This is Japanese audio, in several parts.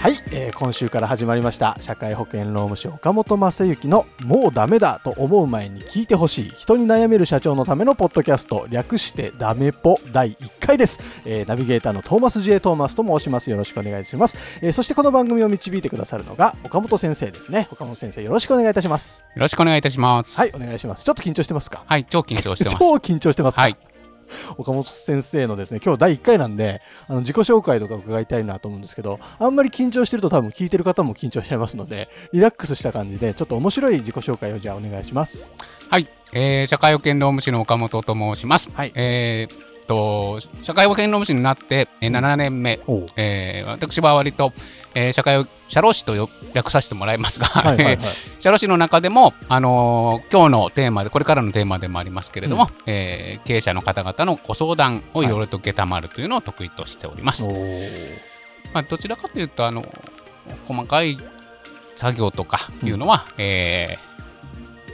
はい、えー今週から始まりました社会保険労務士岡本正幸のもうダメだと思う前に聞いてほしい人に悩める社長のためのポッドキャスト略してダメポ第1回です、えーナビゲーターのトーマス J トーマスと申します。よろしくお願いします、えーそしてこの番組を導いてくださるのが岡本先生ですね。岡本先生よろしくお願いいたします。よろしくお願いいたします。はいお願いします。ちょっと緊張してますか？はい、超緊張してます。超緊張してますか、はい岡本先生のですね今日第1回なんであの自己紹介とか伺いたいなと思うんですけどあんまり緊張してると多分聞いてる方も緊張しちゃいますのでリラックスした感じでちょっと面白い自己紹介をじゃあお願いします。はい、えー、社会保険労務士の岡本と申します。はい。えーっと、社会保険労務士になって、えー7年目。おう。えー私は割と、えー社会社労士とよ略させてもらいますが、はいはいはい。社労士の中でも、あのー今日のテーマでこれからのテーマでもありますけれども、えー経営者の方々のご相談をいろいろと承るというのを得意としております。おー。まあ、どちらかというとあの細かい作業とかいうのは、えー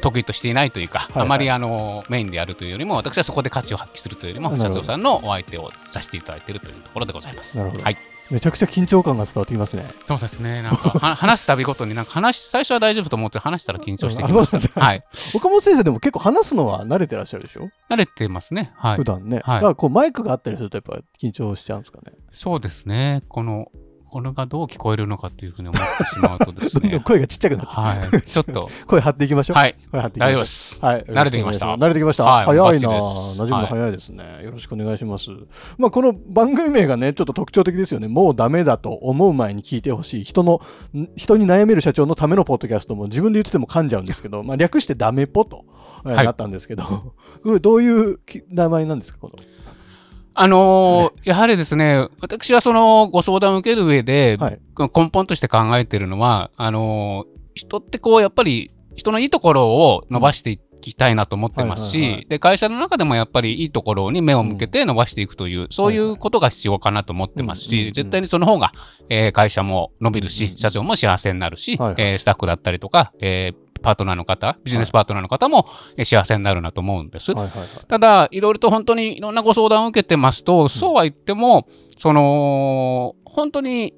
得意としていないというか、はいはい。あまりあのメインでやるというよりも私はそこで価値を発揮するというよりも社長さんのお相手をさせていただいているというところでございます。なるほど。はい、めちゃくちゃ緊張感が伝わってきますね。そうですね。なんかは話すたびごとになんか話最初は大丈夫と思って話したら緊張してき あました。はい、岡本先生でも結構話すのは慣れてらっしゃるでしょ、慣れてますね。はい。普、段ね、はい。だからこうマイクがあったりするとやっぱ緊張しちゃうんですかね？そうですね。このこれがどう聞こえるのかというふうに思ってしまうとです どんどんね。声がちっちゃくなって、はい、ちょっと 声張っていきましょう、はい声張っていきましょう大丈夫です。はい、慣れてきました？慣れてきました。はい早いな、馴染むの早いですね、よろしくお願いします。まあ、この番組名がね、ちょっと特徴的ですよね。もうダメだと思う前に聞いてほしい。人の、ん人に悩める社長のためのポッドキャストも自分で言ってても噛んじゃうんですけど、まあ、略してダメポと、えーはいなったんですけど、これどういうき名前なんですか、この？あのーやはりですね、私はそのご相談を受ける上で、はい。根本として考えているのは、あのー人ってこう、やっぱり人のいいところを伸ばしていきたいなと思ってますし、で、会社の中でもやっぱりいいところに目を向けて伸ばしていくという、そういうことが必要かなと思ってますし、うんうんうん絶対にその方が、えー会社も伸びるし、うんうん。社長も幸せになるし、はいはい。えースタッフだったりとか、えーパートナーの方、ビジネスパートナーの方も、えー幸せになるなと思うんです。ただ、いろいろと本当にいろんなご相談を受けてますと、そうは言っても、その、本当に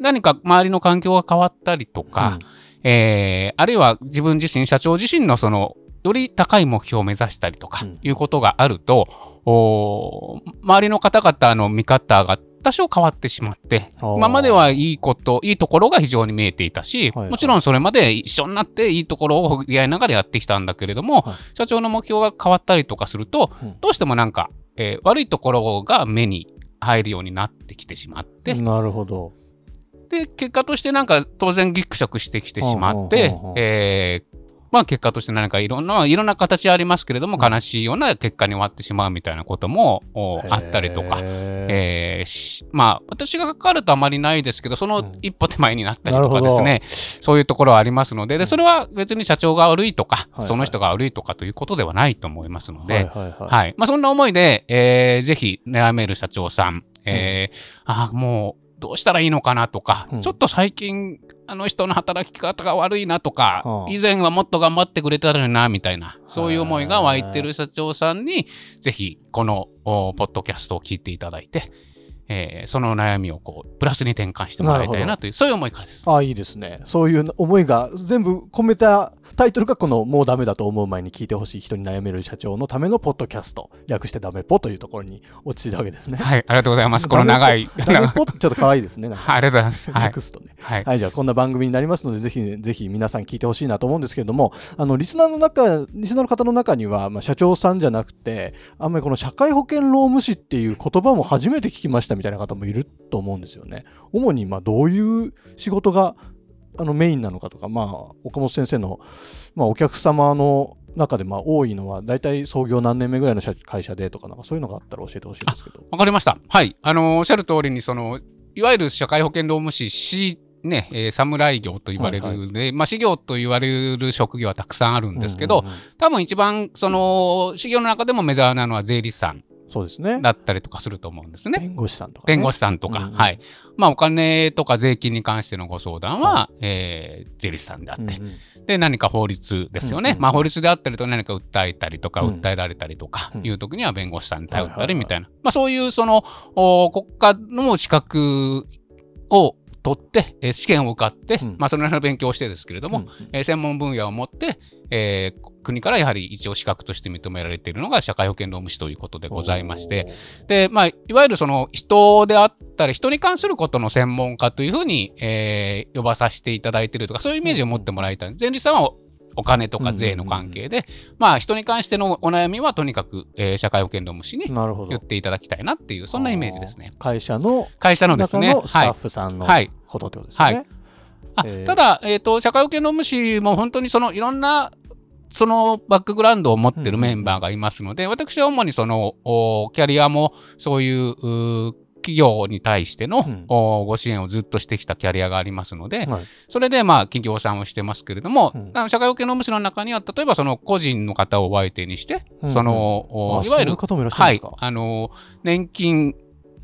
何か周りの環境が変わったりとか、えーあるいは自分自身、社長自身のその、より高い目標を目指したりとかうん。いうことがあると、お周りの方々の見方が多少変わってしまって、今まではいいこと、いいところが非常に見えていたし、はいはいもちろんそれまで一緒になっていいところを補いながらやってきたんだけれども、はい社長の目標が変わったりとかすると、うんどうしてもなんか、えー悪いところが目に入るようになってきてしまって、なるほど。で、結果としてなんか当然ギクシャクしてきてしまって、えーまあ結果として何かいろんな、いろんな形ありますけれども、うん。悲しいような結果に終わってしまうみたいなこともおあったりとか、へえーしまあ私が関わるとあまりないですけど、そのうん。一歩手前になったりとかですね、そういうところはありますので、で、それは別に社長が悪いとか、はいその人が悪いとかということではないと思いますのーで、はい。まあ、そんな思いで、えーぜひ、悩める社長さん、えーあーもう、どうしたらいいのかなとか、うんちょっと最近、あの人の働き方が悪いなとか、はあ以前はもっと頑張ってくれたのにな、みたいな、そういう思いが湧いてる社長さんに、ぜひ、この、おポッドキャストを聞いていただいて、えーその悩みをこう、プラスに転換してもらいたいなという、そういう思いからです。ああ、いいですね。そういう思いが全部込めたタイトルがこのもうダメだと思う前に聞いてほしい人に悩める社長のためのポッドキャスト。略してダメポというところに落ち着いたわけですね。はい、ありがとうございます。この長い。ダメポちょっと可愛いですね。ありがとうございます。はい。略すとね。はい。はい、じゃあこんな番組になりますので、ぜひ、ぜひ皆さん聞いてほしいなと思うんですけれども、あの、リスナーの中、リスナーの方の中には、まあ、社長さんじゃなくて、あんまりこの社会保険労務士っていう言葉も初めて聞きましたみたいな方もいると思うんですよね。主に、まあ、どういう仕事があのメインなのかとか、まあ、岡本先生の、まあ、お客様の中でまあ多いのは、大体創業何年目ぐらいの社会社でとか、なんかそういうのがあったら教えてほしいんですけど。わかりました。はい。あの、おっしゃる通りに、その、いわゆる社会保険労務士、C ね、えー侍業と言われる、はいで、まあ、事業と言われる職業はたくさんあるんですけど、うんうんうん多分一番、その、事業の中でも目障なのは税理士さんそうですね。だったりとかすると思うんですね。弁護士さんとか、ね。弁護士さんとか、うんうんはい。まあ、お金とか税金に関してのご相談は、えー税理士さんであって、うんうんで、何か法律ですよね。うんうんまあ、法律であったりと何か訴えたりとか、うん訴えられたりとかうんいう時には弁護士さんに頼ったはいはいはいりみたいな。まあ、そういう、その、お国家の資格を取って、えー試験を受かって、うん。まあ、その辺の勉強をしてですけれども、うん。うんえー専門分野を持って、えー国からやはり一応資格として認められているのが社会保険労務士ということでございまして、で、まあ、いわゆるその人であったり、人に関することの専門家というふうに、えー呼ばさせていただいているとか、そういうイメージを持ってもらいたい。前理さんはおお金とか税の関係で、まあ、人に関してのお悩みはとにかく、えー社会保険労務士になるほど。言っていただきたいなっていう、そんなイメージですね。会社の会社のですね。スタはいッ。フさんのはいことってことですよね。はいあえーただ、えっ、と、社会保険労務士も本当にそのいろんな、そのバックグラウンドを持ってるメンバーがいますので、私は主にその、おキャリアもそういう、企業に対しての、うん。おご支援をずっとしてきたキャリアがありますので、はい。それでまあ企業さんをしてますけれども、うん。社会保険労務士の中には、例えばその個人の方をお相手にして、うんその、おあいわゆるはい。あの、年金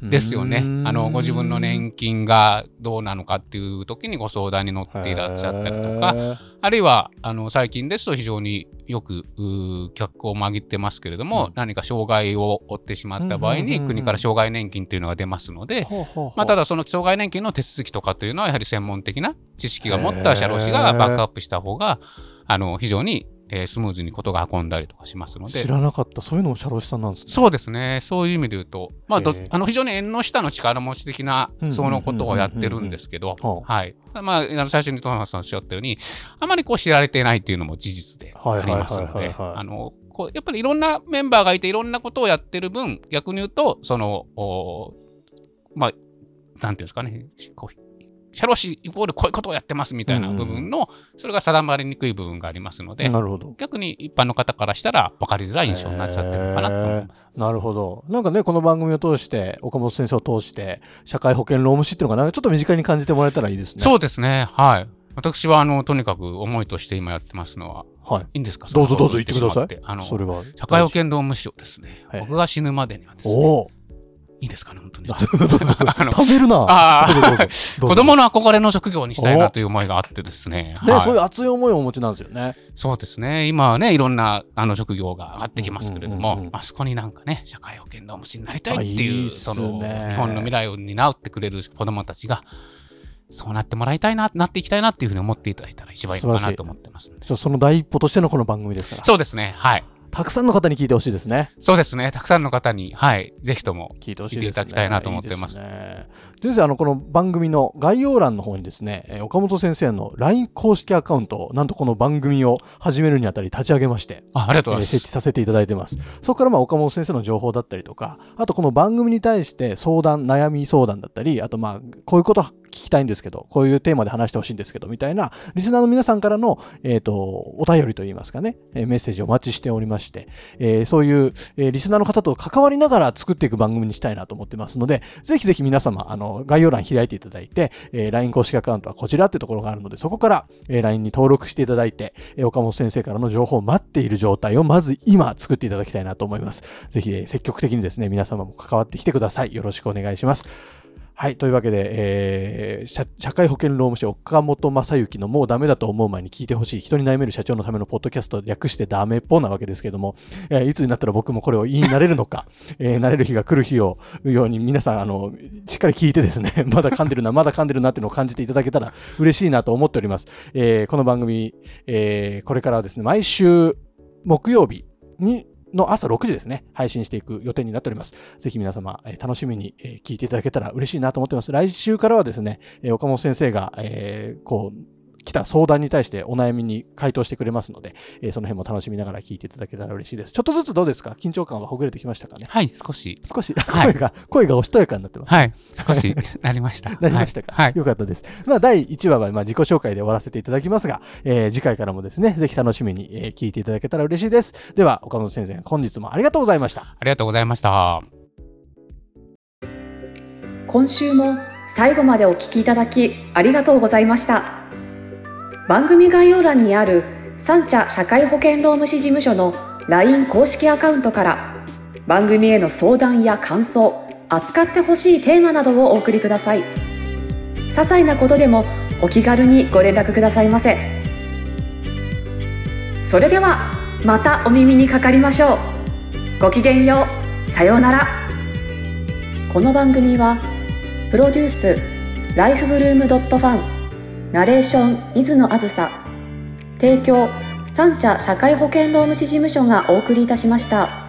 ですよね。あの、ご自分の年金がどうなのかっていう時にご相談に乗っていらっしゃったりとか、か。あるいは、あの、最近ですと非常によく、脚光を曲げてますけれども、うん何か障害を負ってしまった場合に、国から障害年金というのが出ますので、まあ、ただその障害年金の手続きとかというのは、やはり専門的な知識が持った社労士がバックアップした方が、あの、非常に、えースムーズにことが運んだりとかしますので知、らなかった。そういうのも社労士さんなんですね。そうですね。そういう意味で言うと、まあ、あの非常に縁の下の力持ち的なそのことをやってるんですけどは、い。まあ、あの最初にトママさんおっしゃったように、あまりこう知られていないっていうのも事実でありますので、こうやっぱりいろんなメンバーがいていろんなことをやってる分、逆に言うと、その、おまあ、なんていうんですかね、こう社労士イコールこういうことをやってますみたいな部分の、それが定まりにくい部分がありますので、なるほど。逆に一般の方からしたら分かりづらい印象になっちゃってるのかなと思います。なるほど。なんかね、この番組を通して、岡本先生を通して、社会保険労務士っていうのがなんかちょっと身近に感じてもらえたらいいですね。そうですね。はい。私は、あの、とにかく思いとして今やってますのは、はい。いいんですか？どうぞどうぞそ言ってくださいあの、それは。社会保険労務士をですね、はい僕が死ぬまでにはですね。いいですかね、本当に。食べるな。子供の憧れの職業にしたいなという思いがあってですね。ね、はいそういう熱い思いをお持ちなんですよね。そうですね。今はね、いろんなあの職業が上がってきますけれどもあそこになんかね、社会保険労務士になりたいってあいいう、そねの、日本の未来を担ってくれる子供たちが、そうなってもらいたいな、なっていきたいなっていうふうに思っていただいたら一番いいのかなと思ってますその第一歩としてのこの番組ですから。そうですね。はい。たくさんの方に聞いてほしいですね。そうですね。たくさんの方に、はい。ぜひとも。聞いてほしいね。聞いただきたいなと思ってますいいですね。先生、あの、この番組の概要欄の方にですね、えー岡本先生の LINE 公式アカウントを、なんとこの番組を始めるにあたり立ち上げまして、あありがとうございます。えー設置させていただいてます。そこからまあ岡本先生の情報だったりとか、あとこの番組に対して相談、悩み相談だったり、あとまあこういうこと聞聞きたいんですけど、こういうテーマで話してほしいんですけど、みたいな、リスナーの皆さんからの、えっ、と、お便りといいますかね、メッセージをお待ちしておりまして、えーそういう、えーリスナーの方と関わりながら作っていく番組にしたいなと思ってますので、ぜひぜひ皆様、あの、概要欄開いていただいて、え LINE 公式アカウントはこちらってところがあるので、そこから、え LINE に登録していただいて、え岡本先生からの情報を待っている状態をまず今作っていただきたいなと思います。ぜひ、え積極的にですね、皆様も関わってきてください。よろしくお願いします。はい。というわけで、えー社社会保険労務士岡本正幸のもうダメだと思う前に聞いてほしい人に悩める社長のためのポッドキャスト略してダメっぽなわけですけども、えーいつになったら僕もこれを言いになれるのか、えーなれる日が来る日をように皆さん、あの、しっかり聞いてですね、まだ噛んでるな、まだ噛んでるなっていうのを感じていただけたら嬉しいなと思っております。えーこの番組、えーこれからはですね、毎週木曜日に、の朝6時ですね、配信していく予定になっております。ぜひ皆様、え楽しみに、え聞いていただけたら嬉しいなと思ってます。来週からはですね、え岡本先生が、えーこう、来た相談に対してお悩みに回答してくれますので、えーその辺も楽しみながら聞いていただけたら嬉しいです。ちょっとずつどうですか？緊張感はほぐれてきましたかね？はい、少し。少し、はい声が、声がおしとやかになってます。はい、少し なりました。なりましたか、はい。はいよかったです。まあ、第1話はまあ自己紹介で終わらせていただきますが、えー次回からもですね、ぜひ楽しみに、えー聞いていただけたら嬉しいです。では、岡本先生、本日もありがとうございました。ありがとうございました。今週も最後までお聞きいただきありがとうございました番組概要欄にある三茶社会保険労務士事務所の LINE 公式アカウントから番組への相談や感想扱ってほしいテーマなどをお送りください。些細なことでもお気軽にご連絡くださいませ。それではまたお耳にかかりましょう。ごきげんよう。さようなら。この番組はプロデュースライフブルームドットファンナレーション水野あずさ提供三茶社会保険労務士事務所がお送りいたしました。